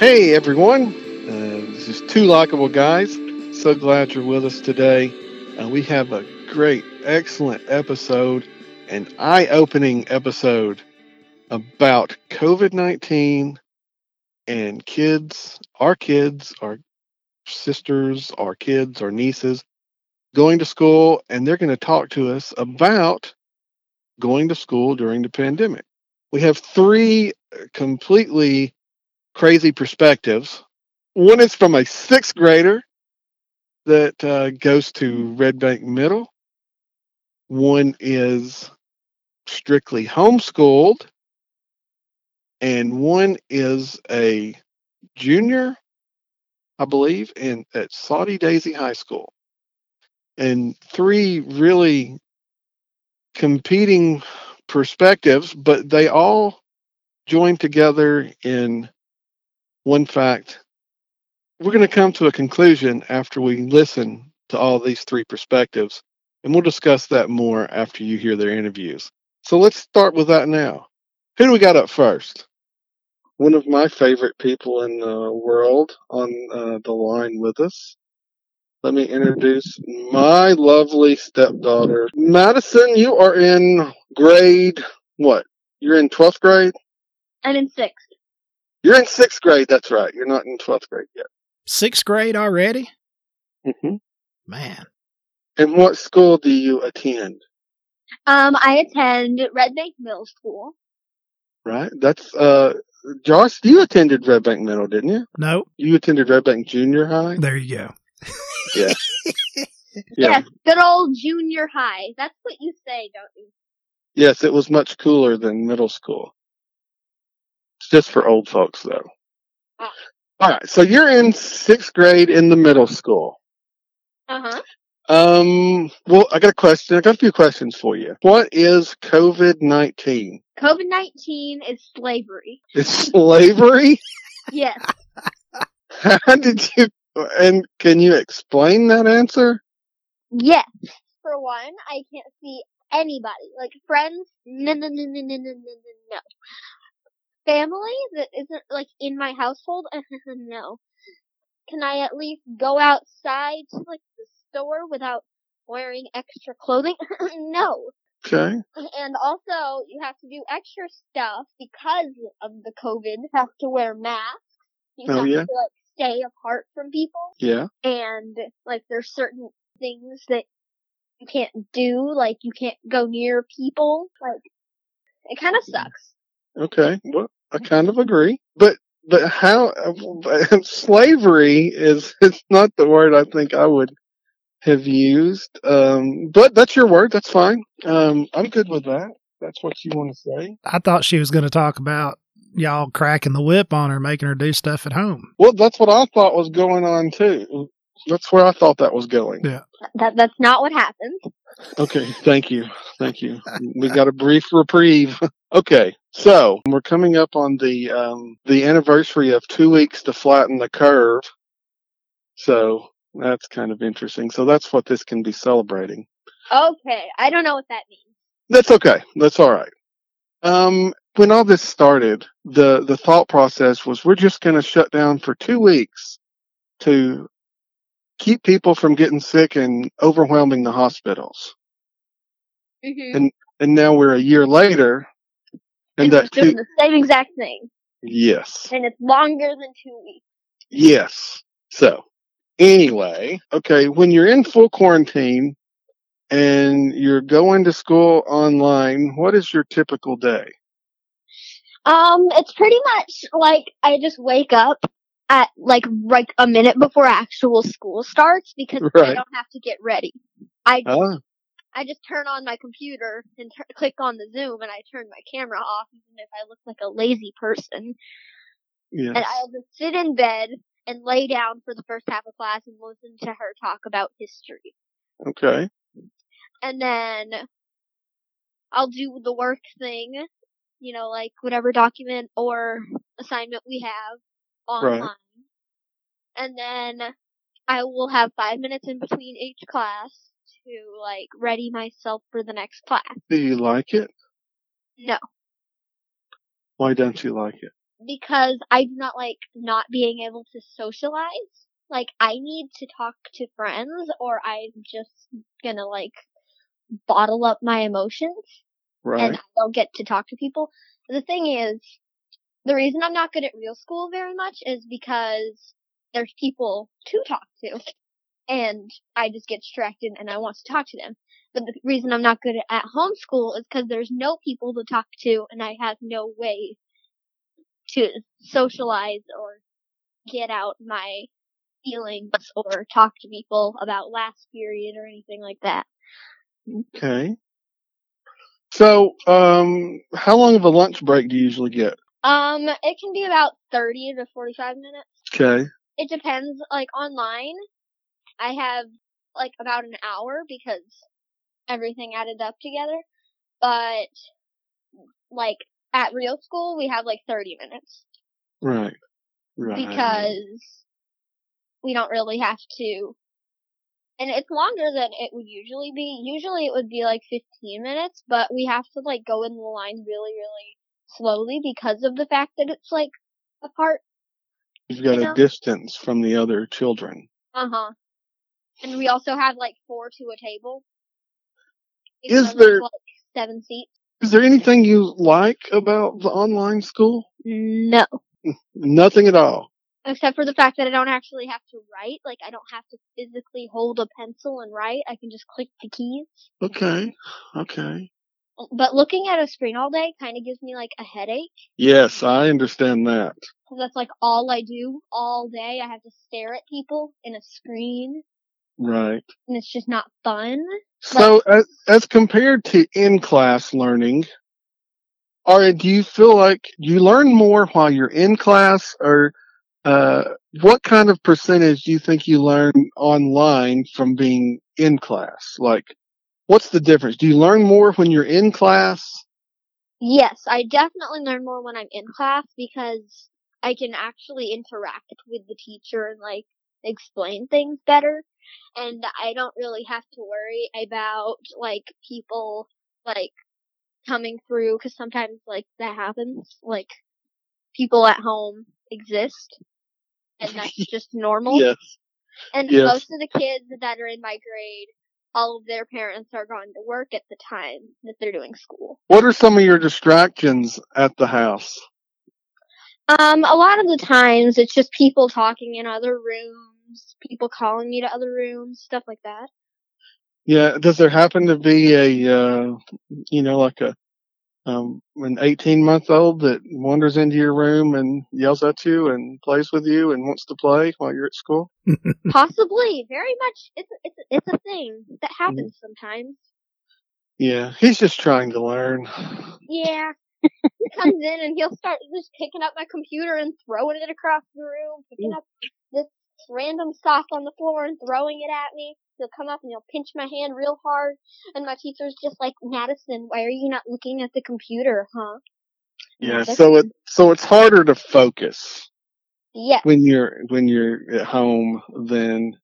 Hey everyone, uh, this is Two Likable Guys. So glad you're with us today. Uh, we have a great, excellent episode, an eye opening episode about COVID 19 and kids, our kids, our sisters, our kids, our nieces going to school, and they're going to talk to us about going to school during the pandemic. We have three completely crazy perspectives. One is from a sixth grader that uh, goes to Red Bank Middle. One is strictly homeschooled, and one is a junior, I believe, in at Soddy-Daisy High School. And three really competing perspectives, but they all join together in one fact. We're going to come to a conclusion after we listen to all these three perspectives, and we'll discuss that more after you hear their interviews. So let's start with that now. Who do we got up first? One of my favorite people in the world on uh, the line with us. Let me introduce my lovely stepdaughter. Madison, you are in grade what? You're in 12th grade? I'm in sixth. You're in sixth grade. That's right. You're not in 12th grade yet. Sixth grade already? hmm Man. And what school do you attend? Um, I attend Red Bank Middle School. Right. That's, uh, Josh, you attended Red Bank Middle, didn't you? No. You attended Red Bank Junior High? There you go. Yeah. Yes, good old junior high. That's what you say, don't you? Yes, it was much cooler than middle school. It's just for old folks, though. All right. So you're in sixth grade in the middle school. Uh huh. Um, well, I got a question. I got a few questions for you. What is COVID 19? COVID nineteen is slavery. Is slavery? Yes. How did you, and can you explain that answer? yes. For one, I can't see anybody like friends. No, no, no, no, no, no, no, no, no. Family that isn't like in my household. no. Can I at least go outside to like the store without wearing extra clothing? no. Okay. And also, you have to do extra stuff because of the COVID. You have to wear masks. You Oh, have yeah? to like stay apart from people. Yeah. And like, there's certain things that you can't do. Like, you can't go near people. Like, it kind of sucks. Okay. Well, I kind of agree. But, but how, slavery is, it's not the word I think I would have used. Um, but that's your word. That's fine. Um, I'm good with that. That's what you want to say. I thought she was going to talk about y'all cracking the whip on her, making her do stuff at home. Well, that's what I thought was going on too. That's where I thought that was going. Yeah. That that's not what happened. Okay, thank you. Thank you. We got a brief reprieve. okay, so we're coming up on the um, the anniversary of two weeks to flatten the curve. So that's kind of interesting. So that's what this can be celebrating. Okay, I don't know what that means. That's okay. That's all right. Um, when all this started, the the thought process was we're just going to shut down for two weeks to keep people from getting sick and overwhelming the hospitals. Mm-hmm. And and now we're a year later, and that doing two the same exact thing, yes, and it's longer than two weeks. yes. So anyway, okay, when you're in full quarantine and you're going to school online, what is your typical day? Um, it's pretty much like I just wake up at like like a minute before actual school starts because I don't have to get ready. I Ah, I just turn on my computer and tur click on the Zoom and I turn my camera off even if I look like a lazy person. yes. And I'll just sit in bed and lay down for the first half of class and listen to her talk about history. Okay. And then I'll do the work thing, you know, like whatever document or assignment we have online. Right. And then I will have five minutes in between each class to like ready myself for the next class. Do you like it? No. Why don't you like it? because I do not like not being able to socialize. Like I need to talk to friends or I'm just gonna like bottle up my emotions Right. and I don't get to talk to people. The thing is, the reason I'm not good at real school very much is because there's people to talk to. And I just get distracted and I want to talk to them. But the reason I'm not good at home school is because there's no people to talk to and I have no way to socialize or get out my feelings or talk to people about last period or anything like that. Okay. So, um, how long of a lunch break do you usually get? Um, it can be about 30 to 45 minutes. Okay. It depends. Like online, I have like about an hour because everything added up together. But like at real school, we have like 30 minutes Right. Right. because we don't really have to. And it's longer than it would usually be. Usually it would be like 15 minutes, but we have to like go in the line really, really slowly because of the fact that it's like apart. you've got you a distance from the other children. Uh huh. And we also have like four to a table. Is Even though there's, there- like seven seats? Is there anything you like about the online school? No. Nothing at all. Except for the fact that I don't actually have to write. Like I don't have to physically hold a pencil and write. I can just click the keys. Okay. Okay. But looking at a screen all day kind of gives me like a headache. Yes, I understand that. Cause that's like all I do all day. I have to stare at people in a screen. Right. And it's just not fun. So, as, as compared to in-class learning, or do you feel like you learn more while you're in class, or uh, what kind of percentage do you think you learn online from being in class? Like, what's the difference? Do you learn more when you're in class? Yes, I definitely learn more when I'm in class because I can actually interact with the teacher and like explain things better. And I don't really have to worry about like people like coming through because sometimes like that happens. Like people at home exist and that's just normal. Yes. And Yes. most of the kids that are in my grade, all of their parents are going to work at the time that they're doing school. What are some of your distractions at the house? Um, a lot of the times it's just people talking in other rooms, people calling me to other rooms, stuff like that. Yeah. Does there happen to be a, uh, you know, like a, um, an 18 month old that wanders into your room and yells at you and plays with you and wants to play while you're at school? Possibly, very much. It's it's it's a thing that happens sometimes. Yeah. He's just trying to learn. Yeah. he comes in and he'll start just picking up my computer and throwing it across the room, picking up this random sock on the floor and throwing it at me. He'll come up and he'll pinch my hand real hard, and my teacher's just like, Madison, why are you not looking at the computer, huh? Yeah. Madison? So it, so it's harder to focus Yeah. when you're, when you're at home then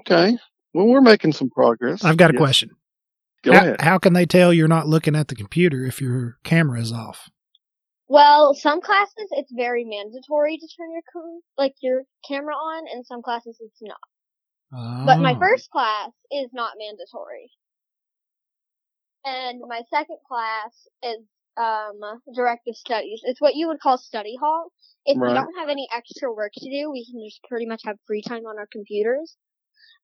okay. Well, we're making some progress. I've got a Yes. question. Go how, ahead. how can they tell you're not looking at the computer if your camera is off? Well, some classes it's very mandatory to turn your com- like your camera on, and some classes it's not. But my Oh. first class is not mandatory. And my second class is um directive studies. It's what you would call study hall. If we don't have any extra work to do, we can just pretty much have free time on our computers.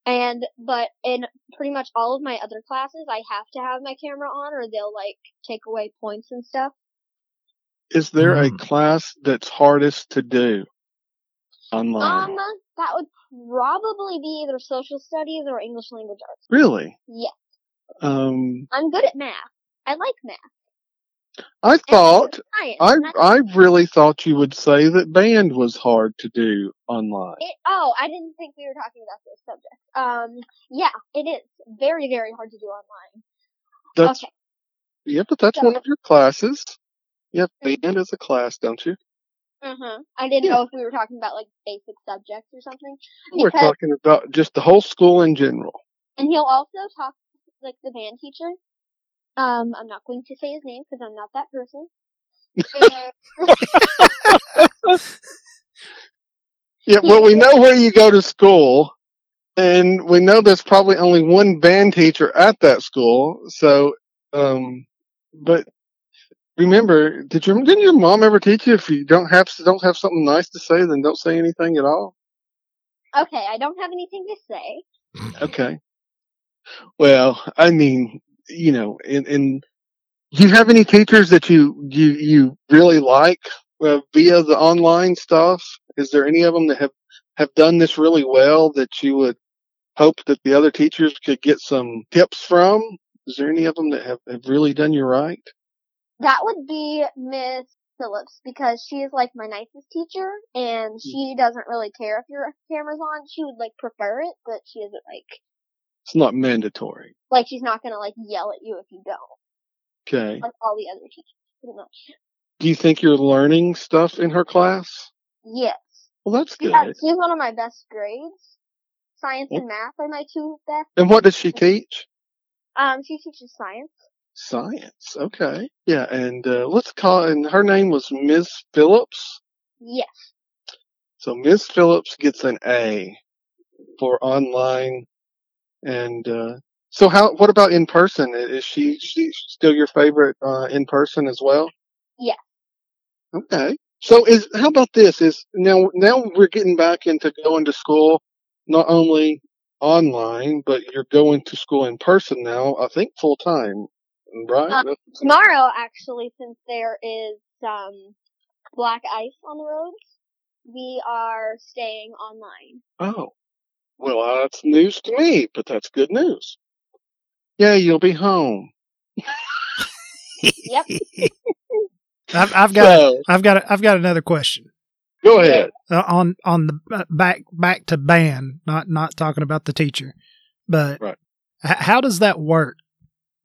And but in pretty much all of my other classes, I have to have my camera on, or they'll like take away points and stuff. Is there a Mm. class that's hardest to do online? Um, that would probably be either social studies or English language arts. really? Yes. Um, I'm good at math. I like math. I thought. I I- I really thought you would say that band was hard to do online. it, oh, I didn't think we were talking about this subject. Um, yeah, it is very, very hard to do online. That's okay. yeah, but that's So- one of your classes. You have band as a class, don't you? Uh-huh. I didn't Yeah. know if we were talking about like basic subjects or something. We're Because- talking about just the whole school in general. And he'll also talk like the band teacher. Um, I'm not going to say his name because I'm not that person. Yeah, well, we know where you go to school, and we know there's probably only one band teacher at that school. So, um, but remember, did your didn't your mom ever teach you if you don't have don't have something nice to say, then don't say anything at all? okay, I don't have anything to say. Okay. Well, I mean, you know, in, in do you have any teachers that you you you really like uh, via the online stuff? Is there any of them that have have done this really well that you would hope that the other teachers could get some tips from? Is there any of them that have, have really done you right? That would be Miss Phillips because she is like my nicest teacher and she doesn't really care if your camera's on. She would like prefer it, but she isn't like It's not mandatory. like she's not gonna like yell at you if you don't. Okay. Like all the other teachers, pretty much. Do you think you're learning stuff in her class? Yes. Well, that's good. Yeah, she's one of my best grades. Science and math are my two best. And what does she teach? Um, she teaches science. Science. Okay. Yeah, and uh, let's call. And her name was Ms. Phillips. Yes. So Ms. Phillips gets an A for online. And uh, so, how? What about in person? Is she she still your favorite uh, in person as well? Yes. Okay. So is how about this? Is now now we're getting back into going to school, not only online, but you're going to school in person now. I think full time, right? Um, Tomorrow, actually, since there is um black ice on the roads, we are staying online. oh, well, uh, that's news to me, but that's good news. Yeah, you'll be home. Yep. I've, I've got So, I've got I've got another question go ahead. uh, on on the uh, back back to ban, not not talking about the teacher, but Right. h- how does that work?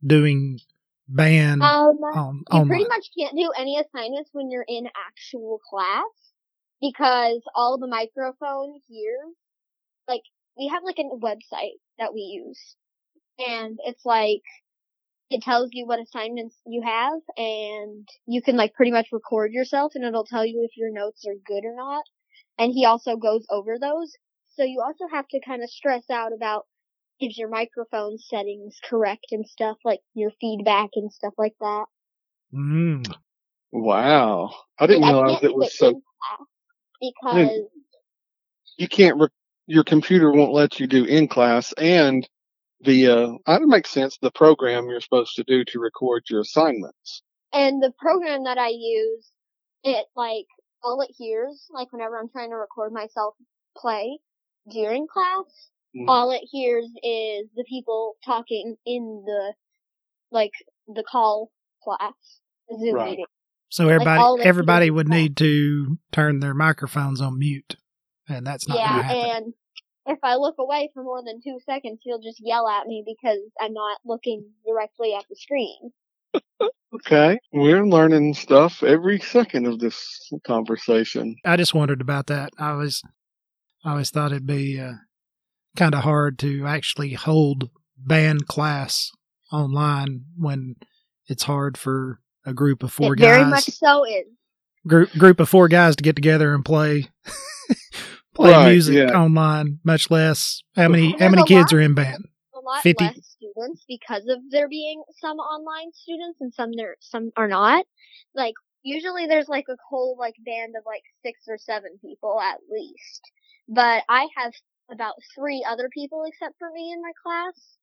Doing band Um, on you pretty much can't do any assignments when you're in actual class because all the microphone here, like we have like a website that we use, and it's like it tells you what assignments you have, and you can like pretty much record yourself, and it'll tell you if your notes are good or not. And he also goes over those, so you also have to kind of stress out about is your microphone settings correct and stuff like your feedback and stuff like that. Mm. Wow, I didn't Like, realize can't it was so. in class because You can't. Re- your computer won't let you do in class, and the uh, that makes sense. The program you're supposed to do to record your assignments. and the program that I use, it like all it hears, like whenever I'm trying to record myself play during class, Mm. all it hears is the people talking in the like the call class, the Zoom Right. meeting. So everybody all they everybody would need to turn their microphones on mute, and that's not yeah, going to happen. and if I look away for more than two seconds, he'll just yell at me because I'm not looking directly at the screen. Okay, we're learning stuff every second of this conversation. I just wondered about that. I was, I always thought it'd be uh, kind of hard to actually hold band class online when it's hard for a group of four it guys, very much so is. group group of four guys to get together and play, play Right, music yeah. online. Much less how many how many kids lot- are in band. a lot 50 less students because of there being some online students and some there some are not. Like usually there's like a whole like band of like six or seven people at least. But I have about three other people except for me in my class.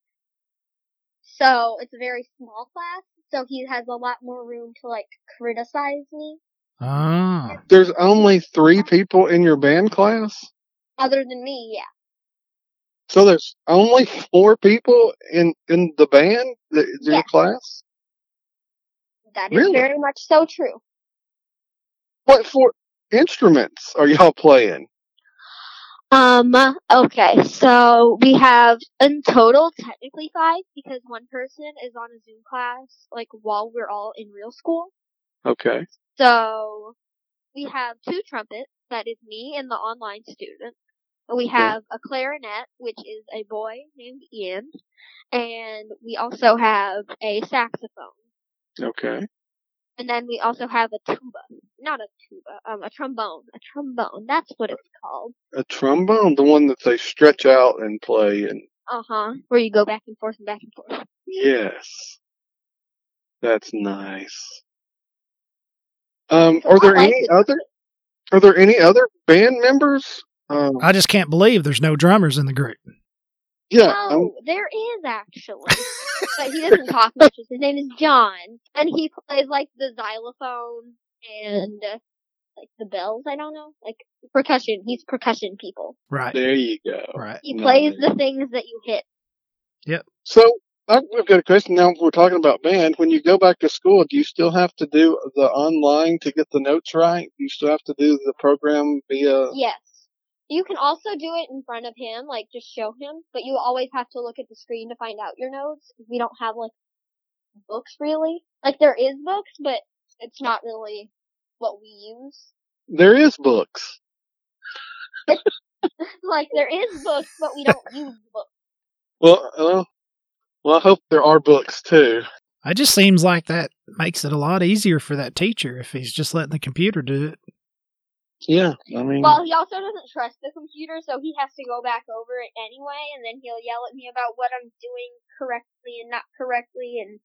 So it's a very small class, so he has a lot more room to like criticize me. Ah, There's only three people in your band class, Other than me, yeah. so there's only four people in in the band that is in your class. That is Really? very much so true. What four instruments are y'all playing? Um, okay, so we have in total technically five because one person is on a Zoom class, like while we're all in real school. Okay, So we have two trumpets, that is me and the online student. We have a clarinet, which is a boy named Ian, and we also have a saxophone. okay. And then we also have a tuba. Not a tuba, um, a trombone. A trombone. That's what it's called. A trombone, the one that they stretch out and play, and Uh huh. Where you go back and forth and back and forth. yes, that's nice. Um, are there like any it. other? Are there any other band members? Um, I just can't believe there's no drummers in the group. Yeah, Oh, um, there is actually, but he doesn't talk much. His name is John, and he plays like the xylophone and uh, like the bells. I don't know, like percussion. He's percussion people. Right. there you go. Right. He Nice. plays the things that you hit. Yep. So I've I've got a question now. We're talking about band. When you go back to school, do you still have to do the online to get the notes right? Do you still have to do the program via? Yes. You can also do it in front of him, like just show him, but you always have to look at the screen to find out your notes. We don't have like books really. Like there is books, but it's not really what we use. There is books. like there is books, but we don't use books. Well, uh, well, I hope there are books too. It just seems like that makes it a lot easier for that teacher if he's just letting the computer do it. Yeah, I mean, Well, he also doesn't trust the computer, so he has to go back over it anyway, and then he'll yell at me about what I'm doing correctly and not correctly, and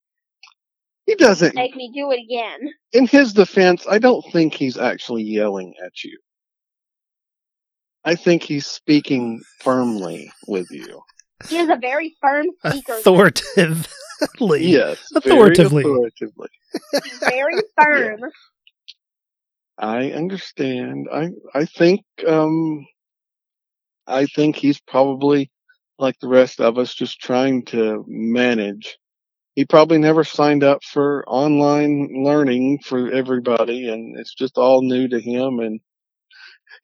he doesn't. make me do it again. In his defense, I don't think he's actually yelling at you. I think he's speaking firmly with you. He is a very firm speaker. Authoritatively. Yes, Authoritatively. Very authoritatively. Very firm. I understand. I I think um I think he's probably like the rest of us just trying to manage. He probably never signed up for online learning for everybody and it's just all new to him and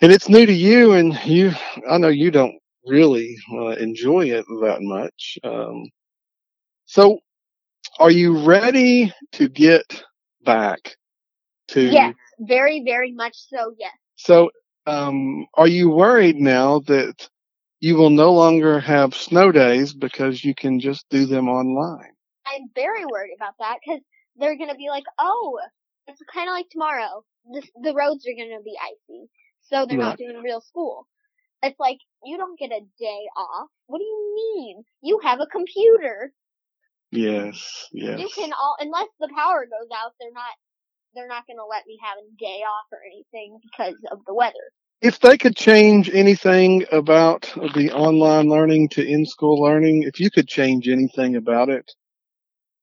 and it's new to you and you I know you don't really uh, enjoy it that much. Um so are you ready to get back to Yes, very, very much so. Yes. so, um, are you worried now that you will no longer have snow days because you can just do them online? I'm very worried about that because they're gonna be like, oh, it's kind of like tomorrow. The the roads are gonna be icy, so they're not doing real school. It's like you don't get a day off. What do you mean? You have a computer. Yes, yes. You can all unless the power goes out, they're not they're not gonna let me have a day off or anything because of the weather. If they could change anything about the online learning to in-school learning, if you could change anything about it,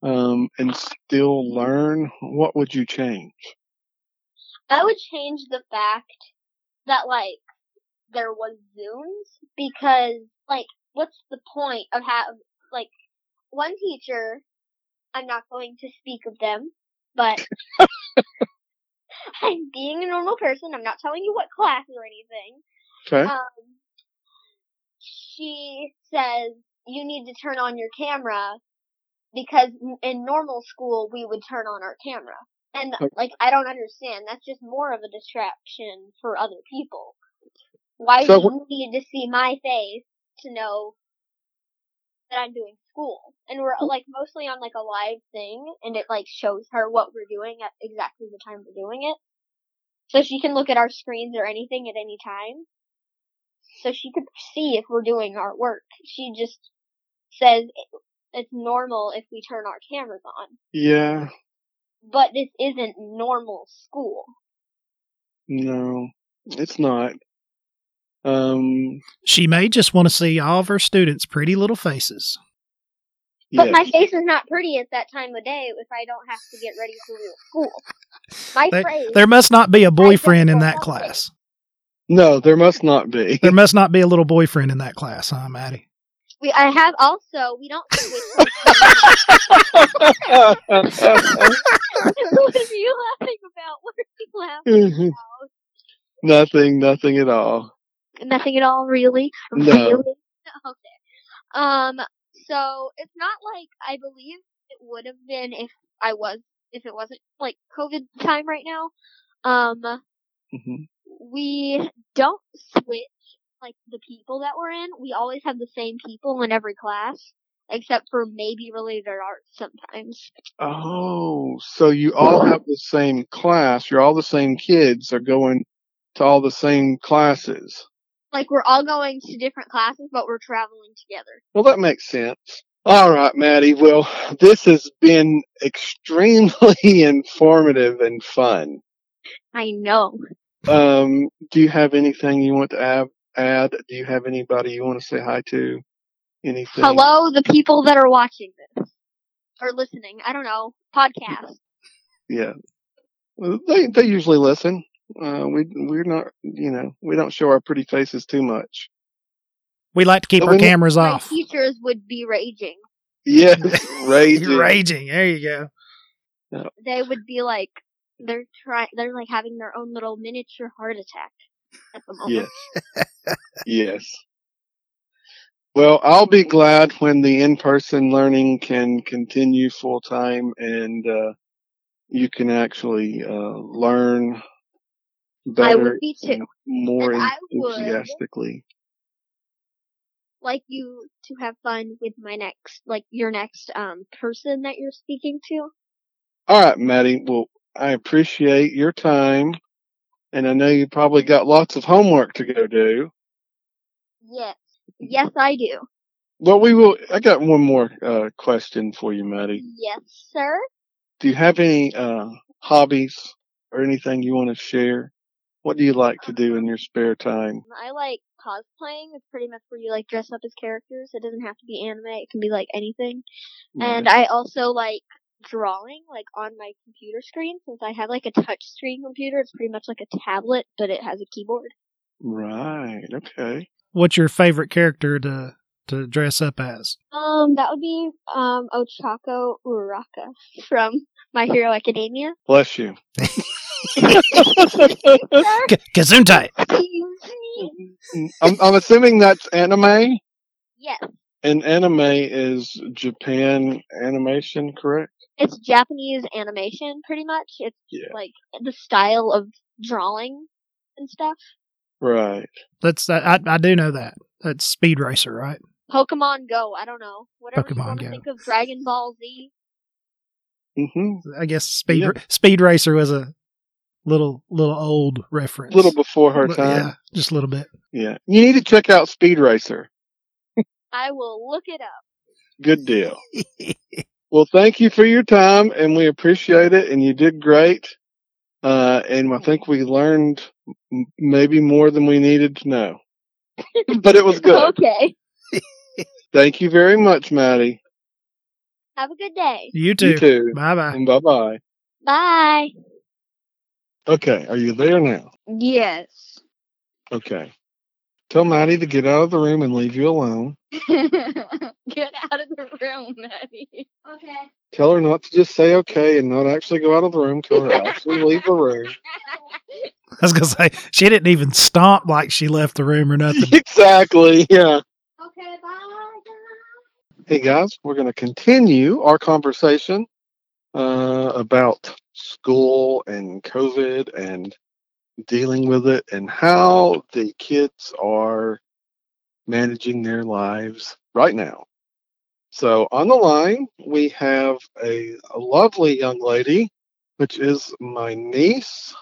um, and still learn, what would you change? I would change the fact that like there was Zooms because like what's the point of have like one teacher I'm not going to speak of them, but I'm being a normal person. I'm not telling you what class or anything. Okay. Um, she says you need to turn on your camera because in normal school we would turn on our camera. And Okay. like I don't understand. That's just more of a distraction for other people. Why So do you need to see my face to know that I'm doing school? And we're like mostly on like a live thing, and it like shows her what we're doing at exactly the time we're doing it, so she can look at our screens or anything at any time so she could see if we're doing our work. She just says it's normal if we turn our cameras on. Yeah. But this isn't normal school. No, it's not. Um. She may just want to see all of her students' pretty little faces. But yes. my face is not pretty at that time of day if I don't have to get ready for real school. My There, face. there must not be a boyfriend in that one class. No, there must not be. There must not be a little boyfriend in that class, huh, Maddie? We, I have also, we don't what are you laughing about? What are you laughing nothing, nothing at all. Nothing at all, really? No. Really? Okay. Um, so it's not like I believe it would have been if I was, if it wasn't like COVID time right now. Um, hmm we don't switch like the people that we're in. We always have the same people in every class. except for maybe related arts sometimes. Oh, so you all have the same class. You're all the same kids are going to all the same classes. Like we're all going to different classes, but we're traveling together. Well, that makes sense. All right, Maddie. Well, this has been extremely informative and fun. I know. Um, do you have anything you want to add? add? Do you have anybody you want to say hi to? Anything? Hello, the people that are watching this or listening. I don't know. Podcast. Yeah. They they usually listen. Uh, we we're not, you know, we don't show our pretty faces too much. We like to keep But our we need- cameras My off. teachers would be raging. Yes, raging. Raging. There you go. They would be like, they're trying. They're like having their own little miniature heart attack at the moment. Yes. yes. Well, I'll be glad when the in-person learning can continue full time and uh, you can actually uh, learn I would be too. more And enthusiastically. Like you to have fun with my next, like your next um person that you're speaking to. All right, Maddie. Well, I appreciate your time, and I know you probably got lots of homework to go do. Yes. Yes, I do. Well, we will. I got one more uh, question for you, Maddie. Yes, sir. Do you have any uh, hobbies or anything you want to share? What do you like to do in your spare time? I like cosplaying. It's pretty much where you like dress up as characters. It doesn't have to be anime. It can be like anything. And I also like drawing, like on my computer screen. Since I have like a touch screen computer, it's pretty much like a tablet, but it has a keyboard. right. Okay. What's your favorite character to to dress up as? Um, that would be um Ochako Uraraka from My Hero Academia. Bless you. K- Gesundheit. I'm, I'm assuming that's anime, yes, and anime is Japan animation, correct? it's Japanese animation, pretty much. It's Yeah. like the style of drawing and stuff. Right. That's that. I, I do know that. That's Speed Racer, right? Pokemon Go. I don't know. Whatever you Pokemon want to Go. think of Dragon Ball Z. hmm I guess Speed Yeah. Speed Racer was a little little old reference. A little before her time. Yeah, just a little bit. Yeah. You need to check out Speed Racer. I will look it up. Good deal. Well, thank you for your time, and we appreciate it. And you did great. Uh, and I think we learned m- maybe more than we needed to know, but it was good. Okay. Thank you very much, Maddie. Have a good day. You too. You too. Bye bye. And bye bye. Bye. Okay, are you there now? Yes. Okay. Tell Maddie to get out of the room and leave you alone. Get out of the room, Maddie. Okay. Tell her not to just say okay and not actually go out of the room. Tell her to actually leave the room. I was gonna say she didn't even stomp like she left the room or nothing. exactly. Yeah. Okay, bye. Hey guys, we're going to continue our conversation uh, about school and COVID and dealing with it and how the kids are managing their lives right now. So on the line, we have a, a lovely young lady, which is my niece.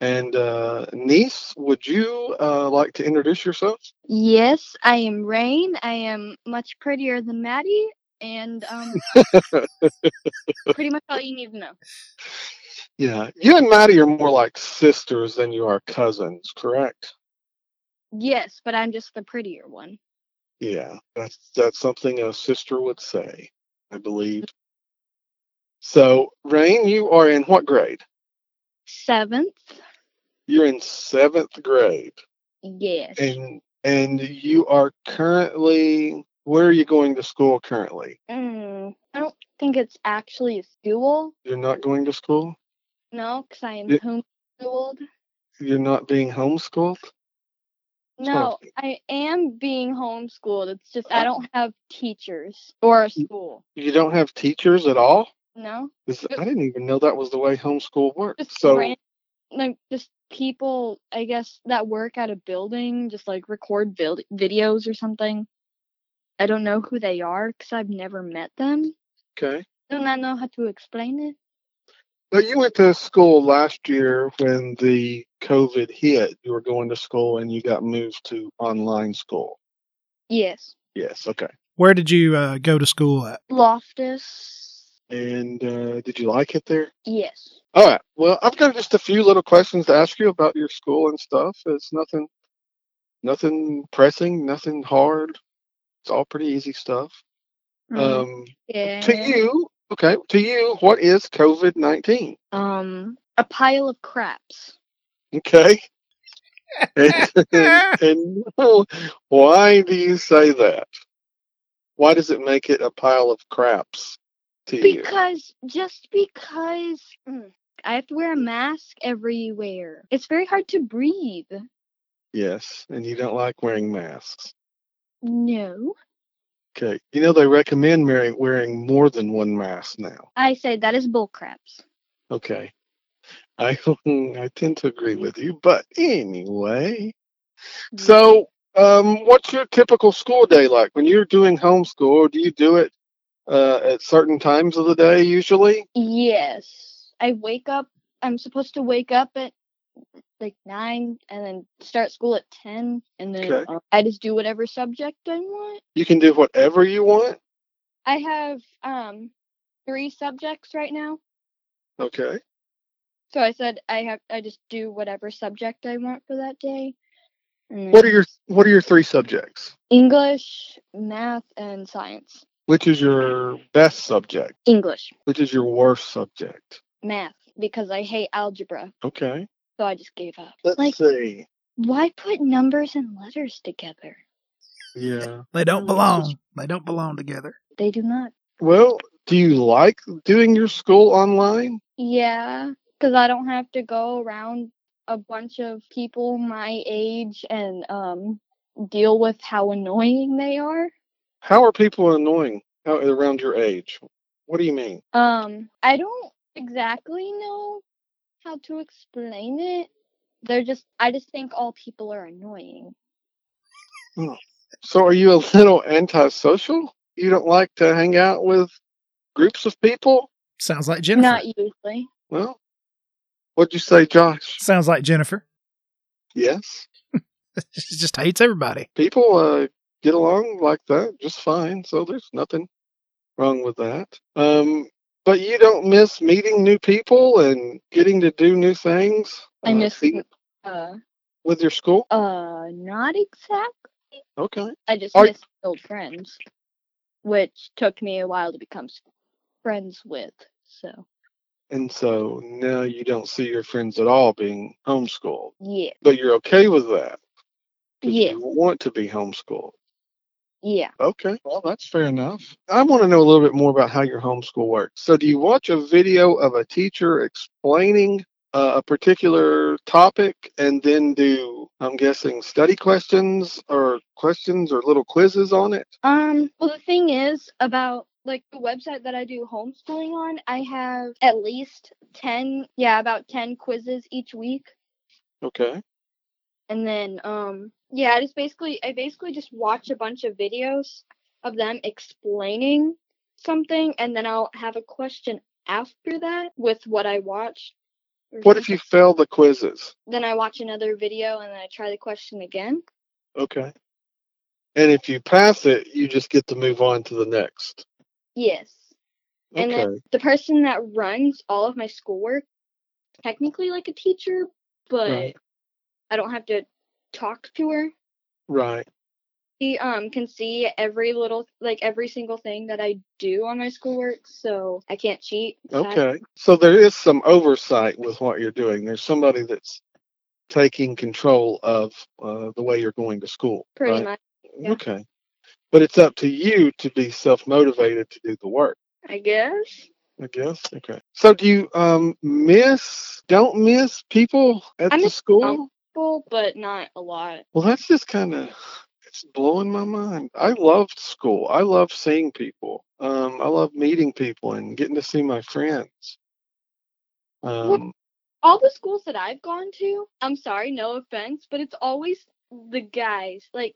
And uh, niece, would you uh, like to introduce yourself? Yes, I am Rain. I am much prettier than Maddie, and um, pretty much all you need to know. Yeah, you and Maddie are more like sisters than you are cousins, correct? Yes, but I'm just the prettier one. Yeah, that's that's something a sister would say, I believe. So, Rain, you are in what grade? Seventh. You're in seventh grade, Yes. and and you are currently where are you going to school currently? Mm, I don't think it's actually a school. You're not going to school. No, because I am Yeah. homeschooled. You're not being homeschooled. No, I am being homeschooled. It's just I don't have teachers or a school. You don't have teachers at all. No, Is- I didn't even know that was the way homeschool worked. just So, ran- like just people, I guess that work at a building, just like record build videos or something, I don't know who they are because I've never met them. Okay. Do not know how to explain it. But you went to school last year when the COVID hit. You were going to school and you got moved to online school. Yes. Yes. Okay. Where did you uh, go to school at? Loftis. And uh, did you like it there? Yes. All right. Well, I've got just a few little questions to ask you about your school and stuff. It's nothing, nothing pressing, nothing hard. It's all pretty easy stuff. Um, yeah. to you, okay. To you, what is COVID nineteen? Um, a pile of craps. Okay. and, and why do you say that? Why does it make it a pile of craps to you? Because just because mm, I have to wear a mask everywhere. It's very hard to breathe. Yes, and you don't like wearing masks. No. Okay. You know they recommend wearing wearing more than one mask now. I say that is bull craps. Okay. I I tend to agree with you, but anyway. So, um, what's your typical school day like when you're doing homeschool? Do you do it uh, at certain times of the day usually? Yes. I wake up I'm supposed to wake up at like nine and then start school at ten and then Okay. uh, I just do whatever subject I want. You can do whatever you want. I have um three subjects right now. Okay. So I said I have I just do whatever subject I want for that day. What are your What are your three subjects? English, math, and science. Which is your best subject? English, Which is your worst subject? math, because I hate algebra, Okay. So I just gave up. Let's like, see. why put numbers and letters together? Yeah. They don't belong. They don't belong together. They do not. Well, do you like doing your school online? Yeah, because I don't have to go around a bunch of people my age and um deal with how annoying they are. How are people annoying around your age? What do you mean? Um, I don't exactly know how to explain it. They're just I just think all people are annoying. So, are you a little antisocial? You don't like to hang out with groups of people? Sounds like Jennifer. Not usually. Well, what'd you say, Josh? Sounds like Jennifer. Yes. she just hates everybody. People uh, get along like that just fine. So, there's nothing wrong with that. Um, but you don't miss meeting new people and getting to do new things? I uh, miss uh with your school? uh not exactly. Okay. I just Are- miss old friends, which took me a while to become friends with. So And so now you don't see your friends at all being homeschooled, yeah, but you're okay with that. Yeah. You want to be homeschooled. Yeah. Okay, well, that's fair enough. I want to know a little bit more about how your homeschool works. So, do you watch a video of a teacher explaining uh, a particular topic and then do, I'm guessing, study questions or questions or little quizzes on it? Um, well, the thing is about like the website that I do homeschooling on, I have at least 10, yeah, about 10 quizzes each week. Okay. And then, um, yeah, I just basically, I basically just watch a bunch of videos of them explaining something, and then I'll have a question after that with what I watched. What if you fail the quizzes? Then I watch another video and then I try the question again. Okay. And if you pass it, you just get to move on to the next. Yes. And Okay. then the person that runs all of my schoolwork, technically like a teacher, but Right. I don't have to talk to her. Right. She um can see every little like every single thing that I do on my schoolwork, so I can't cheat. Okay. So there is some oversight with what you're doing. There's somebody that's taking control of uh, the way you're going to school. Pretty right? much, yeah. Okay. But it's up to you to be self motivated to do the work, I guess. I guess. Okay. So do you um miss don't miss people at I the miss school? some. Well, but not a lot. Well, that's just kind of it's blowing my mind. I loved school. I love seeing people. Um, I love meeting people and getting to see my friends. Um, All the schools that I've gone to, I'm sorry, no offense, but it's always the guys. Like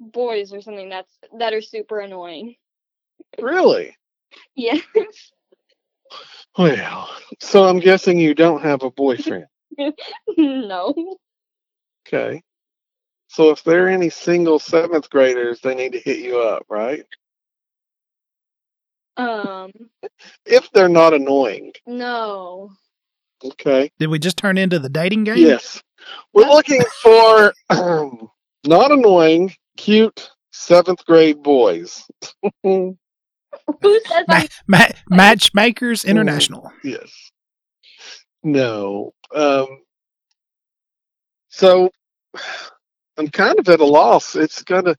boys or something that's that are super annoying. Really? Yes. Well, so I'm guessing you don't have a boyfriend. No. Okay. So if there are any single seventh graders, they need to hit you up, right? Um. If they're not annoying. No. Okay. Did we just turn into the dating game? Yes. We're looking for um, not annoying, cute seventh grade boys. Who says Ma- I'm ma- Matchmakers International. yes. No. Um, so I'm kind of at a loss. It's kind of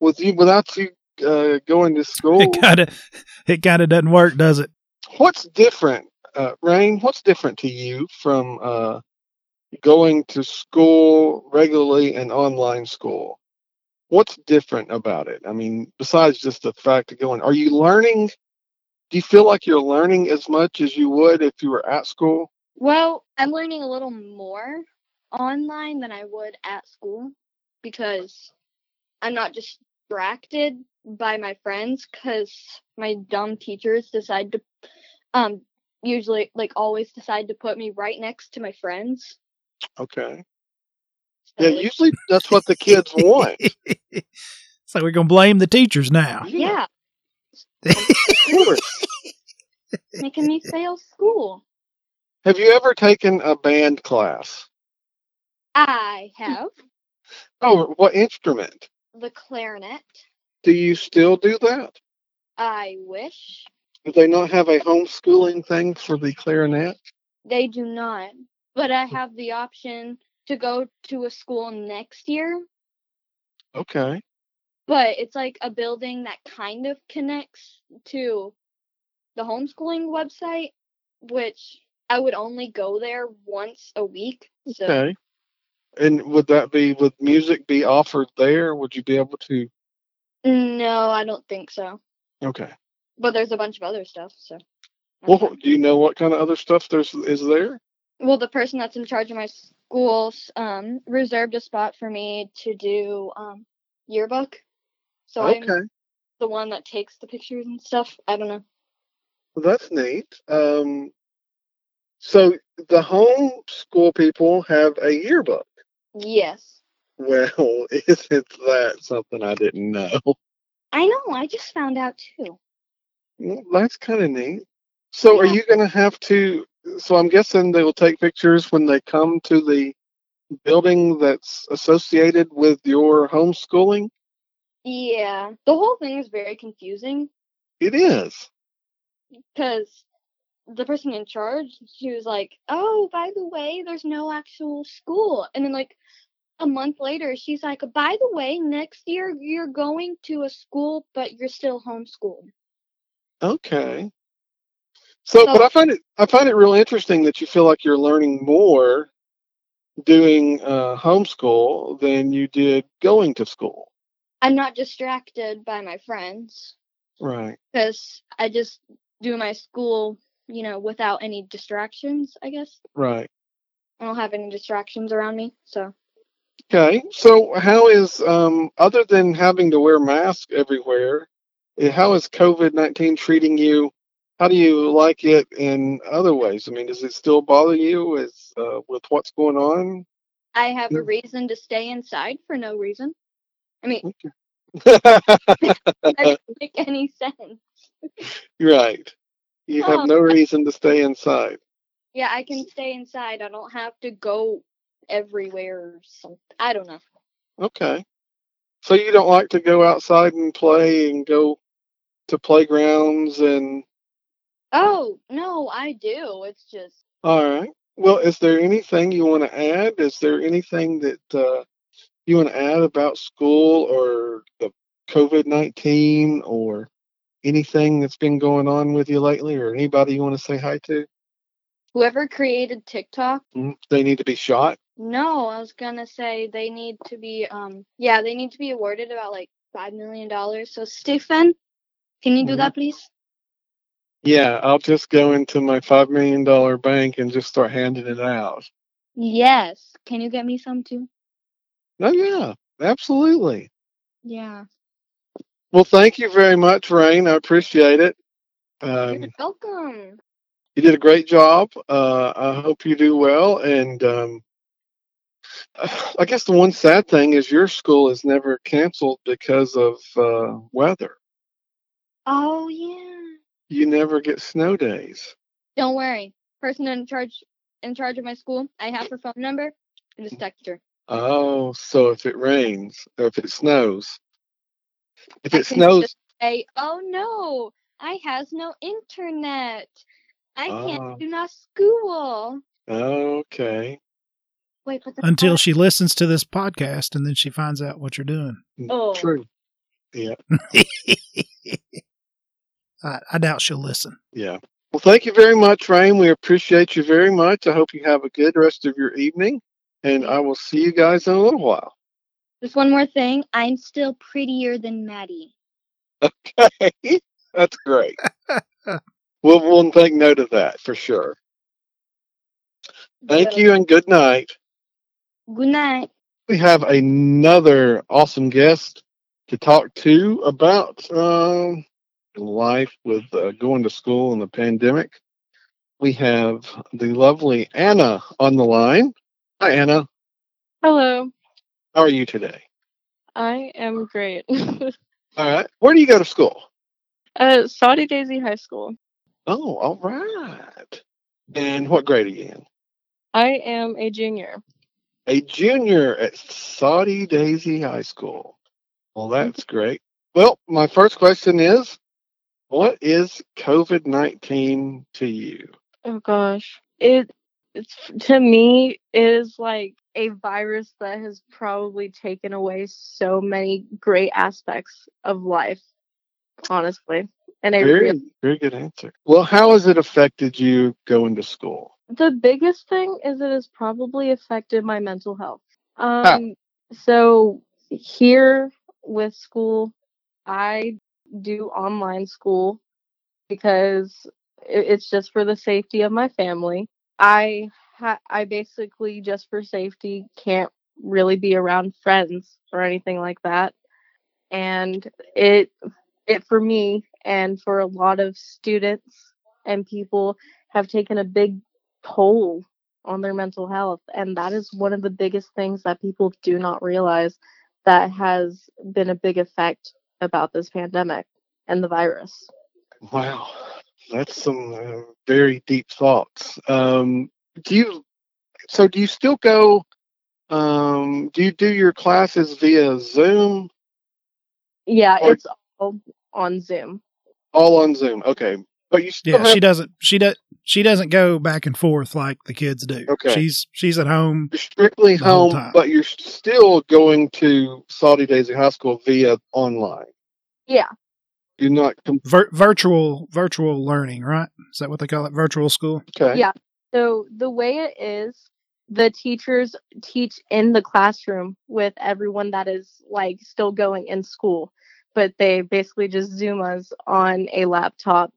with you without you uh, going to school. It kind of it kind of doesn't work, does it? what's different, uh, Rain? What's different to you from uh, going to school regularly and online school? What's different about it? I mean, besides just the fact of going, are you learning? Do you feel like you're learning as much as you would if you were at school? Well, I'm learning a little more online than I would at school because I'm not distracted by my friends because my dumb teachers decide to um usually like always decide to put me right next to my friends. Okay. So Yeah, usually that's what the kids want. so we're gonna blame the teachers now. yeah, of course. making me fail school. Have you ever taken a band class? I have Oh, what instrument? the clarinet. Do you still do that? I wish Do they not have a homeschooling thing for the clarinet? they do not, but I hmm. have the option to go to a school next year Okay. but it's like a building that kind of connects to the homeschooling website, which I would only go there once a week. So Okay. And would that be would music be offered there? Would you be able to? no, I don't think so. Okay. But there's a bunch of other stuff. So Well, do you know what kind of other stuff there's is there? well, the person that's in charge of my schools um reserved a spot for me to do um yearbook. So I'm Okay. the one that takes the pictures and stuff. I don't know. Well, that's neat. Um, so the home school people have a yearbook. Yes. Well, isn't that something I didn't know? I know, I just found out too. Well, that's kind of neat. So, are you going to have to? So, I'm guessing they will take pictures when they come to the building that's associated with your homeschooling. Yeah. The whole thing is very confusing. It is. because the person in charge she was like oh by the way there's no actual school and then like a month later she's like by the way next year you're going to a school but you're still homeschooled Okay. So, but I find it I find it real interesting that you feel like you're learning more doing uh, homeschool than you did going to school. i'm not distracted by my friends Right. because i just do my school you know without any distractions i guess Right. i don't have any distractions around me so Okay. So, how is um other than having to wear masks everywhere, eh, how is COVID nineteen treating you? How do you like it in other ways? I mean, does it still bother you as uh, with what's going on? i have a reason to stay inside for no reason i mean that doesn't make any sense right. You have Oh. no reason to stay inside. Yeah, I can stay inside. I don't have to go everywhere or something. I don't know. Okay. So you don't like to go outside and play and go to playgrounds and Oh, no, I do. It's just all right. Well, is there anything you want to add? Is there anything that uh, you want to add about school or the COVID nineteen or anything that's been going on with you lately, or anybody you want to say hi to? whoever created TikTok. Mm, They need to be shot. No, I was gonna say they need to be um yeah, they need to be awarded about like five million dollars. So Stephen, can you do Mhm. that please? Yeah, I'll just go into my five million dollar bank and just start handing it out. Yes. Can you get me some too? Oh yeah, absolutely. Yeah. Well, thank you very much, Rain. I appreciate it. Um, You're welcome. you did a great job. Uh, I hope you do well. And um, I guess the one sad thing is your school is never canceled because of uh, weather. Oh yeah. You never get snow days. Don't worry. Person in charge in charge of my school, I have her phone number. I just text her. Oh, so if it rains or if it snows, if I it can snows, say, "Oh no, I has no internet. I Ah. can't do no school." okay. Wait, but Until phone- she listens to this podcast and then she finds out what you're doing. Oh. True. Yeah. I, I doubt she'll listen. Yeah. Well, thank you very much, Rain. We appreciate you very much. I hope you have a good rest of your evening, and I will see you guys in a little while. Just one more thing. I'm still prettier than Maddie. Okay. That's great. we'll, we'll take note of that for sure. Thank So, you and good night. Good night. We have another awesome guest to talk to about um, life with uh, going to school in the pandemic. We have the lovely Anna on the line. Hi, Anna. Hello, How are you today? I am great. All right. Where do you go to school? uh, Soddy-Daisy High School. Oh, all right. And what grade are you in? I am a junior. A junior at Soddy-Daisy High School. Well, that's great. Well, my first question is what is COVID 19 to you? Oh gosh, it to me it is like a virus that has probably taken away so many great aspects of life. Honestly, and I Very, really, very good answer. Well, how has it affected you going to school? the biggest thing is it has probably affected my mental health. Um, so here with school, I do online school because it's just for the safety of my family. I ha- I basically just for safety can't really be around friends or anything like that. And it it for me and for a lot of students and people have taken a big toll on their mental health and that is one of the biggest things that people do not realize that has been a big effect about this pandemic and the virus. Wow, that's some uh, very deep thoughts. Um, do you, so do you still go, um, do you do your classes via Zoom? Yeah, Or- it's all on Zoom. All on Zoom. Okay. But you still Yeah, have she doesn't. She does. She doesn't go back and forth like the kids do. Okay. She's she's at home. You're strictly the whole home, time. but you're still going to Soddy-Daisy High School via online. Yeah. You're not com- Vir- virtual virtual learning, right? Is that what they call it? Virtual school. okay. Yeah. So the way it is, the teachers teach in the classroom with everyone that is like still going in school, but they basically just zoom us on a laptop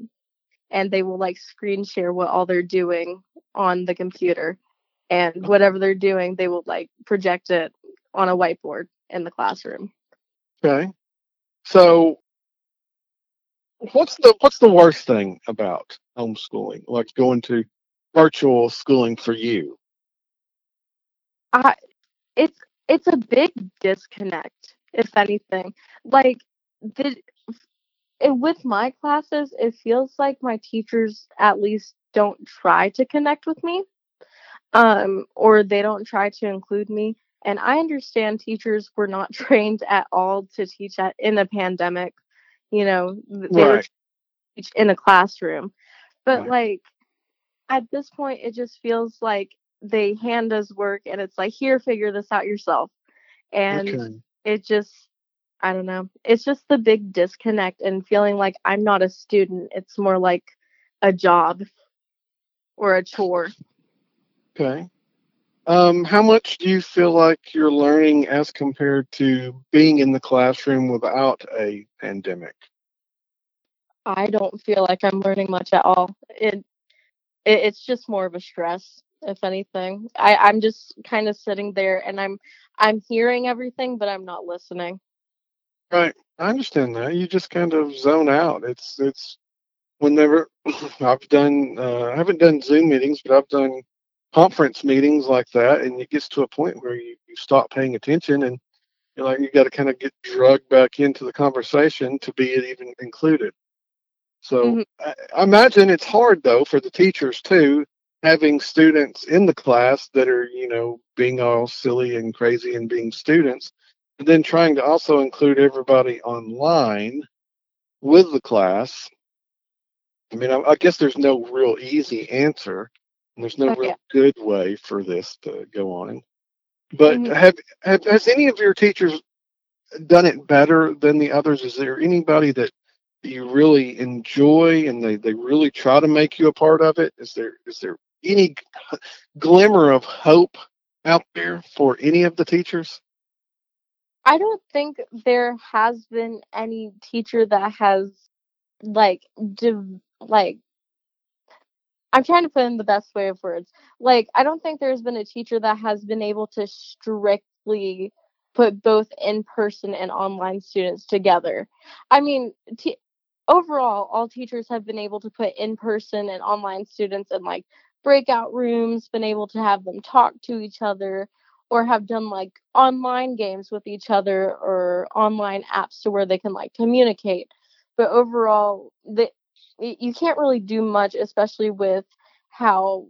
and they will like screen share what all they're doing on the computer. And whatever they're doing, they will like project it on a whiteboard in the classroom. Okay. So, what's the what's the worst thing about homeschooling? Like going to virtual schooling for you? I it's it's a big disconnect, if anything. Like the it, with my classes, it feels like my teachers at least don't try to connect with me, um, or they don't try to include me. And I understand teachers were not trained at all to teach at in a pandemic. You know, they Right. in a classroom, but Right. like at this point, it just feels like they hand us work and it's like here figure this out yourself and okay. it just i don't know it's just the big disconnect and feeling like i'm not a student it's more like a job or a chore Okay. Um, how much do you feel like you're learning as compared to being in the classroom without a pandemic? i don't feel like i'm learning much at all it, it it's just more of a stress if anything i i'm just kind of sitting there and i'm i'm hearing everything but i'm not listening Right. I understand that. You just kind of zone out. It's it's whenever I've done uh, I haven't done Zoom meetings, but I've done conference meetings like that, and it gets to a point where you, you stop paying attention and you're like you got to kind of get drugged back into the conversation to be even included. So Mhm. I, I imagine it's hard though for the teachers too, having students in the class that are you know being all silly and crazy and being students, and then trying to also include everybody online with the class. I mean, I, I guess there's no real easy answer, and there's no Oh, real good way for this to go on. But Mhm. have, have has any of your teachers done it better than the others? Is there anybody that you really enjoy and they, they really try to make you a part of it? Is there is there any glimmer of hope out there for any of the teachers? I don't think there has been any teacher that has like div- like I'm trying to put in the best way of words. Like I don't think there's been a teacher that has been able to strictly put both in-person and online students together. I mean, t- overall all teachers have been able to put in-person and online students in like breakout rooms, been able to have them talk to each other or have done like online games with each other or online apps to where they can like communicate. But overall, the you can't really do much, especially with how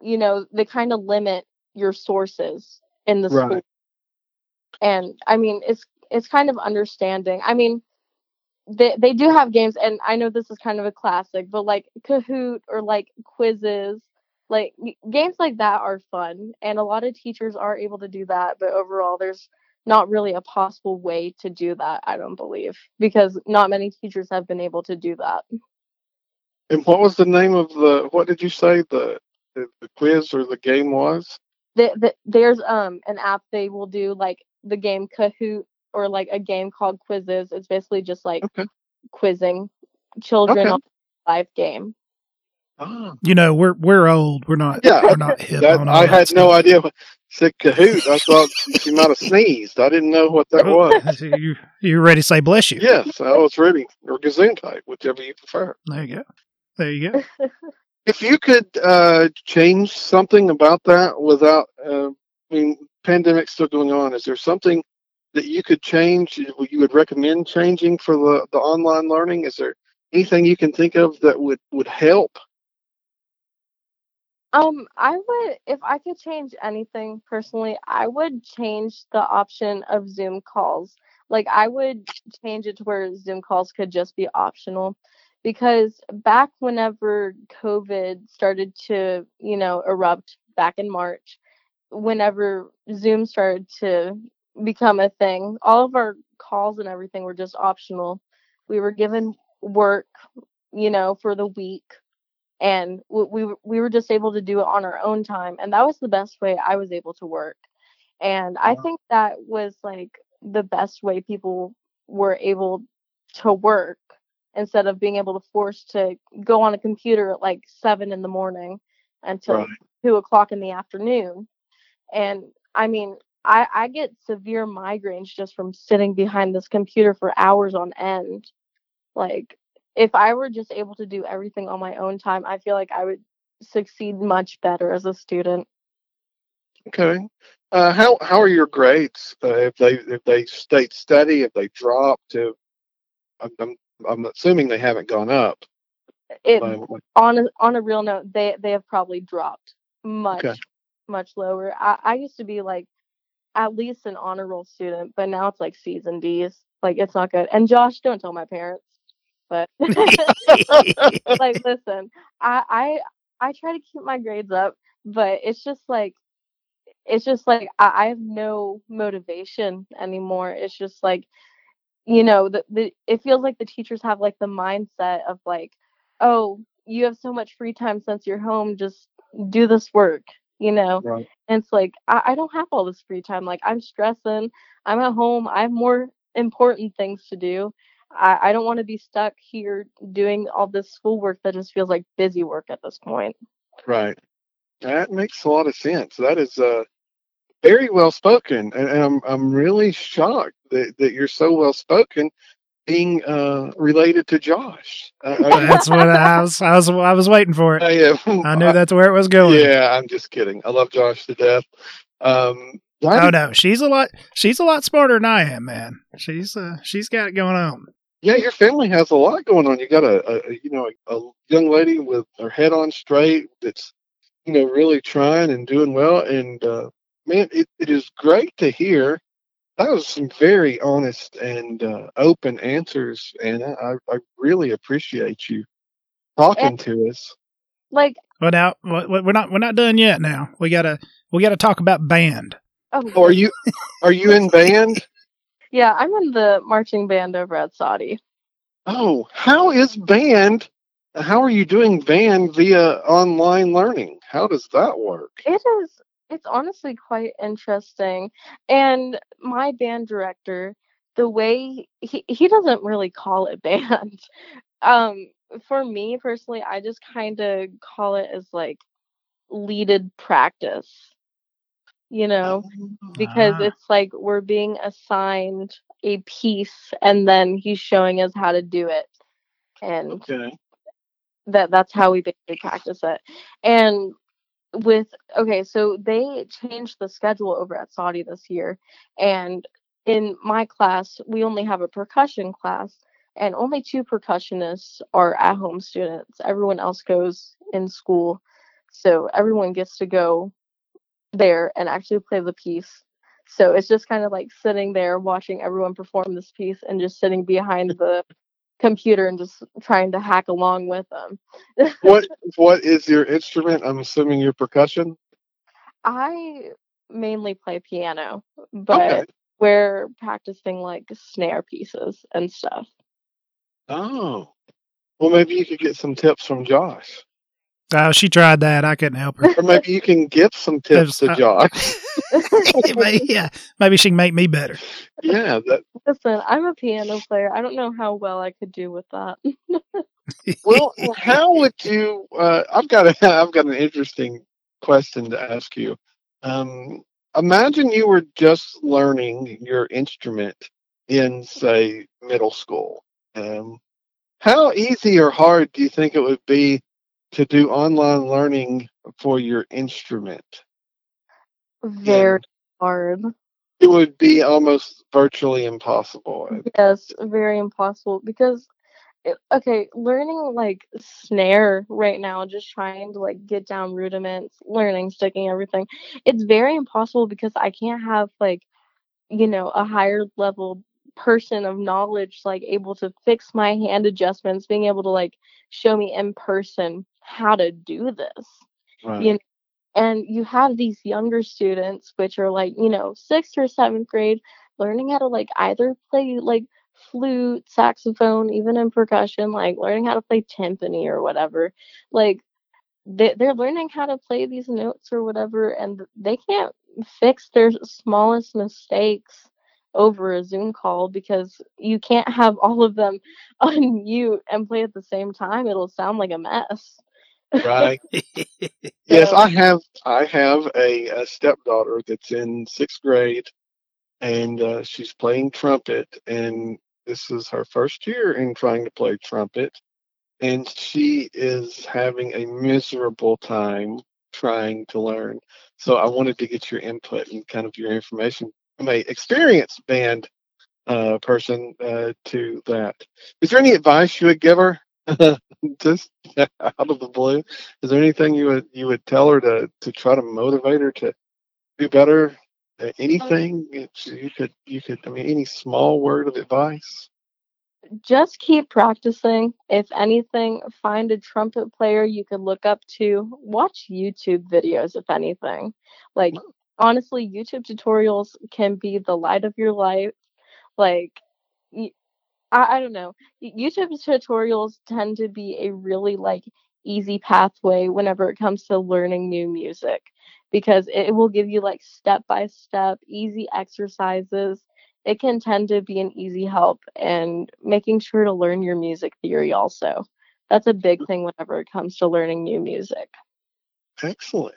you know they kind of limit your sources in the school. Right. And I mean, it's it's kind of understanding. I mean, they they do have games, and I know this is kind of a classic, but like Kahoot or like Quizizz, like games like that are fun, and a lot of teachers are able to do that. But overall, there's not really a possible way to do that. I don't believe because not many teachers have been able to do that. And what was the name of the what did you say the the, the quiz or the game was? the, the, there's um an app they will do like the game Kahoot or like a game called Quizizz. It's basically just like Okay. quizzing children Okay. on live game. Ah, You know, we're we're old. We're not Yeah, we're not hip that on I that had no idea. What, said Kahoot. I thought she might have sneezed. I didn't know what that was. you you ready to say bless you? Yes, I was ready. Or Gesundheit, whichever you prefer. There you go. There you go. If you could uh, change something about that without, uh, I mean, pandemic's still going on. Is there something that you could change? You you would recommend changing for the, the online learning? Is there anything you can think of that would would help? Um, I would if I could change anything personally, I would change the option of Zoom calls. Like I would change it to where Zoom calls could just be optional because back whenever COVID started to, you know, erupt back in March, whenever Zoom started to become a thing, all of our calls and everything were just optional. We were given work, you know, for the week and we, we were- we were just able to do it on our own time and that was the best way i was able to work and i Wow. think that was like the best way people were able to work instead of being able to force to go on a computer at like seven in the morning until Right. two o'clock in the afternoon and i mean I, I get severe migraines just from sitting behind this computer for hours on end like if I were just able to do everything on my own time, I feel like I would succeed much better as a student. Okay. Uh, how how are your grades? Uh, if they if they stayed steady, if they dropped, to I'm I'm, I'm assuming they haven't gone up. It Um, on a on a real note, they they have probably dropped much Okay. much lower. I, I used to be like at least an honor roll student, but now it's like C's and D's. Like it's not good. And Josh, don't tell my parents. But like listen, I I I try to keep my grades up, but it's just like it's just like I, I have no motivation anymore. It's just like you know the, the it feels like the teachers have like the mindset of like oh you have so much free time since you're home just do this work you know right. and it's like I, I don't have all this free time like i'm stressing i'm at home i have more important things to do i, I don't want to be stuck here doing all this schoolwork that just feels like busy work at this point Right. That makes a lot of sense. That is uh, very well spoken, and, and I'm I'm really shocked that, that you're so well spoken being uh, related to Josh. I, I, That's what I was. I was. I was waiting for it. I, am- I knew that's where it was going. Yeah, I'm just kidding. I love Josh to death. Um, why Oh did- no, she's a lot. She's a lot smarter than I am, man. She's uh, she's got it going on. Yeah, your family has a lot going on. You got a, a a, you know a, a young lady with her head on straight that's you know really trying and doing well. And uh, man, it, it is great to hear. That was some very honest and uh, open answers, and I, I really appreciate you talking to us. Like, Well, now w- w- we're not we're not done yet. Now we gotta we gotta talk about band. Oh, are you are you in band? Yeah, I'm in the marching band over at Soddy. Oh, how is band? How are you doing band via online learning? How does that work? It is. It's honestly quite interesting. And my band director, the way he he doesn't really call it band. Um, for me personally, I just kind of call it as like leaded practice. You know, because Ah. it's like we're being assigned a piece and then he's showing us how to do it. And Okay. that that's how we basically practice it. And with okay, so they changed the schedule over at Soddy this year, and in my class we only have a percussion class, and only two percussionists are at home students. Everyone else goes in school, so everyone gets to go there and actually play the piece. So it's just kind of like sitting there watching everyone perform this piece and just sitting behind the computer and just trying to hack along with them. What what is your instrument? I'm assuming your percussion. I mainly play piano, but Okay. we're practicing like snare pieces and stuff. Oh. Well, maybe you could get some tips from Josh, Oh, she tried that. I couldn't help her. or maybe you can give some tips to There's- Josh. Maybe- yeah, maybe she can make me better. Yeah, that Listen, I'm a piano player. I don't know how well I could do with that. Well, how would you? Uh, I've got a, I've got an interesting question to ask you. Um, imagine you were just learning your instrument in, say, middle school. Um, how easy or hard do you think it would be to do online learning for your instrument? Very hard. It would be almost virtually impossible. Yes, very impossible because okay, learning like snare right now, just trying to like get down rudiments, learning, sticking everything. It's very impossible because I can't have like, you know, a higher level person of knowledge like able to fix my hand adjustments, being able to like show me in person how to do this Right. you know, and you have these younger students which are like you know sixth or seventh grade learning how to like either play like flute saxophone even in percussion like learning how to play timpani or whatever like they, they're learning how to play these notes or whatever and they can't fix their smallest mistakes over a zoom call because you can't have all of them unmute and play at the same time it'll sound like a mess right. Yes, I have. I have a, a stepdaughter that's in sixth grade, and uh, she's playing trumpet. And this is her first year in trying to play trumpet, and she is having a miserable time trying to learn. So I wanted to get your input and kind of your information from a experienced band uh, person uh, to that. Is there any advice you would give her? Just out of the blue. Is there anything you would you would tell her to to try to motivate her to do better? Uh, anything you could you could I mean any small word of advice? just keep practicing. If anything, find a trumpet player you could look up to. Watch YouTube videos, if anything. Like, honestly, YouTube tutorials can be the light of your life. Like, I, I don't know. YouTube tutorials tend to be a really like easy pathway whenever it comes to learning new music because it will give you like step by step easy exercises it can tend to be an easy help and making sure to learn your music theory also that's a big thing whenever it comes to learning new music Excellent.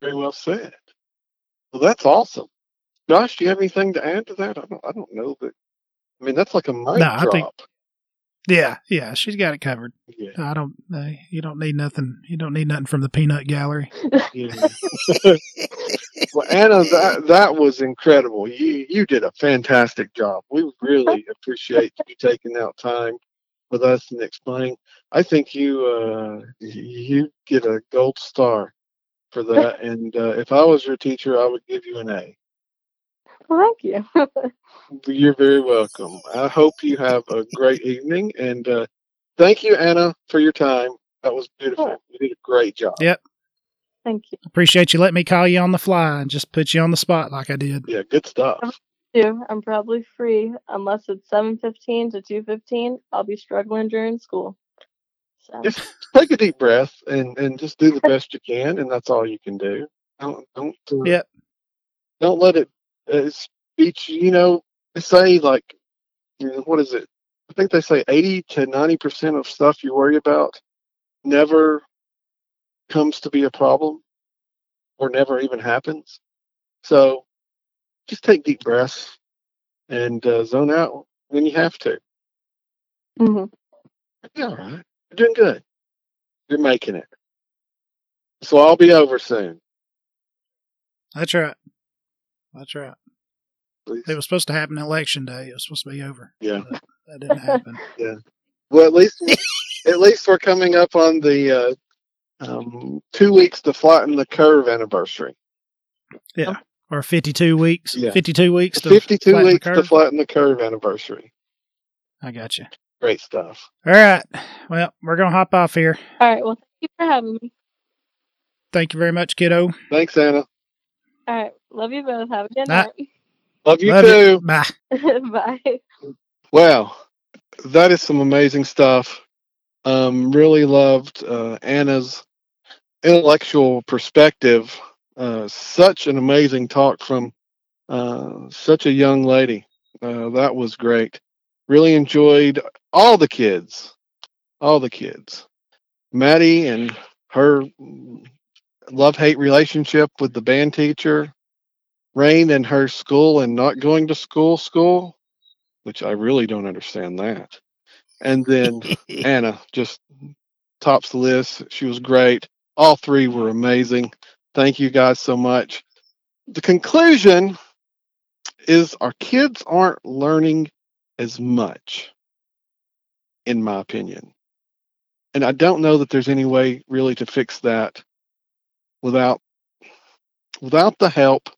Very well said. Well, that's awesome. Josh, do you have anything to add to that? I don't, I don't know, but I mean that's like a mic No, I drop. think- Yeah, yeah, she's got it covered. yeah, I don't. Uh, you don't need nothing. You don't need nothing from the peanut gallery. yeah. well, Anna, that that was incredible. You you did a fantastic job. We really appreciate you taking out time with us and explaining. I think you uh, you get a gold star for that. And uh, if I was your teacher, I would give you an A. Well, thank you. You're very welcome. I hope you have a great evening. And uh, thank you, Anna, for your time. That was beautiful. Sure. You did a great job. Yep. thank you. Appreciate you letting me call you on the fly and just put you on the spot like I did. Yeah, good stuff. too. I'm probably free unless it's seven fifteen to two fifteen. I'll be struggling during school. So Just take a deep breath and, and just do the best you can, and that's all you can do. Don't don't uh, Yep. don't let it uh, speech. You know, they say like, you know, what is it? I think they say eighty to ninety percent of stuff you worry about never comes to be a problem, or never even happens. So, just take deep breaths and uh, zone out when you have to. Mm-hmm. Yeah, all right. You're doing good. You're making it. So I'll be over soon. That's right. That's right. Please. It was supposed to happen election day. It was supposed to be over. Yeah. That didn't happen. Yeah. Well, at least at least we're coming up on the uh, um, two weeks to flatten the curve anniversary. Yeah, or 52 weeks. Yeah. 52 weeks to Fifty-two flatten the weeks to flatten the curve anniversary. I got you. Great stuff. All right. Well, we're going to hop off here. All right. Well, thank you for having me. Thank you very much, kiddo. Thanks, Anna. All right. Love you both. Have a good night. Love you Love too. Bye. Bye. Wow, that is some amazing stuff. Um, really loved uh, Anna's intellectual perspective. Uh, such an amazing talk from uh, such a young lady. Uh, that was great. Really enjoyed all the kids, all the kids. Maddie and her love hate relationship with the band teacher. Rain and her school and not going to school, school which I really don't understand that. And then Anna just tops the list. She was great. All three were amazing. Thank you guys so much. The conclusion is our kids aren't learning as much, in my opinion. And I don't know that there's any way really to fix that without without the help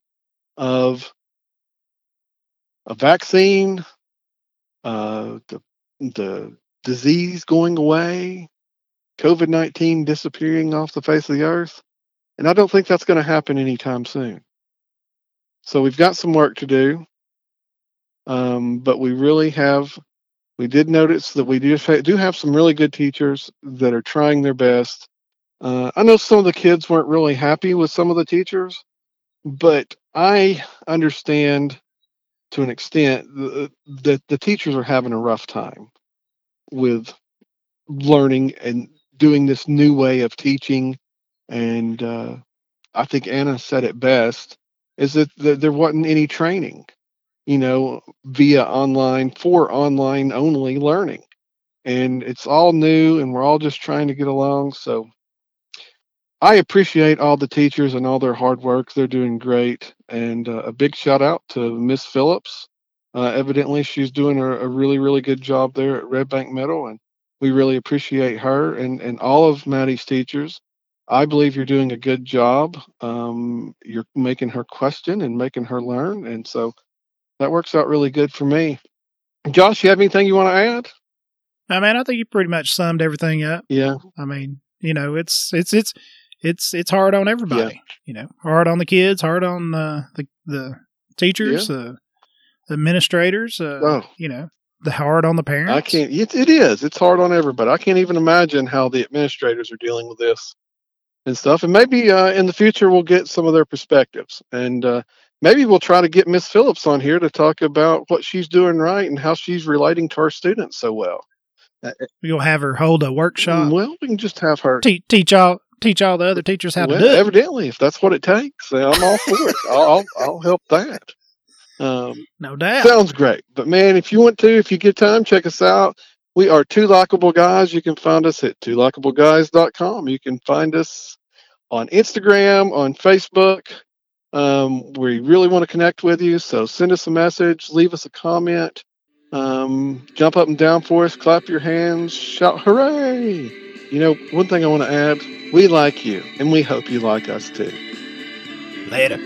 of a vaccine, uh, the the disease going away, COVID nineteen disappearing off the face of the earth, and I don't think that's going to happen anytime soon. So we've got some work to do, um, but we really have. We did notice that we do do have some really good teachers that are trying their best. Uh, I know some of the kids weren't really happy with some of the teachers, but I understand to an extent that the teachers are having a rough time with learning and doing this new way of teaching. And uh, i think anna said it best is that th- there wasn't any training you know via online for online only learning. And it's all new and we're all just trying to get along. So i appreciate all the teachers and all their hard work. They're doing great. And uh, a big shout out to miss phillips. Uh, evidently she's doing a, a really really good job there at red bank middle and we really appreciate her and, and all of maddie's teachers. I believe you're doing a good job um, you're making her question and making her learn and so that works out really good for me. Josh you have anything you want to add? I mean, I think you pretty much summed everything up. yeah. I mean, you know, it's it's it's it's it's hard on everybody. You know, hard on the kids, hard on uh, the the teachers, uh, the administrators. Uh, oh You know, the hard on the parents. I can't. It, it is. It's hard on everybody. I can't even imagine how the administrators are dealing with this and stuff. And maybe uh, in the future we'll get some of their perspectives, and uh, maybe we'll try to get Miss Phillips on here to talk about what she's doing right and how she's relating to our students so well. We'll have her hold a workshop. Well, we can just have her. Te- teach all teach all the other teachers how well, to do it. evidently, if that's what it takes, I'm all for it. I'll, I'll help that. Um, No doubt. sounds great. But man, if you want to, if you get time, check us out. We are two likable guys. You can find us at twolikableguys.com. You can find us on Instagram, on Facebook. Um, we really want to connect with you, so send us a message, leave us a comment, um, jump up and down for us, clap your hands, shout hooray! You know, one thing I want to add we like you, and we hope you like us too. Later.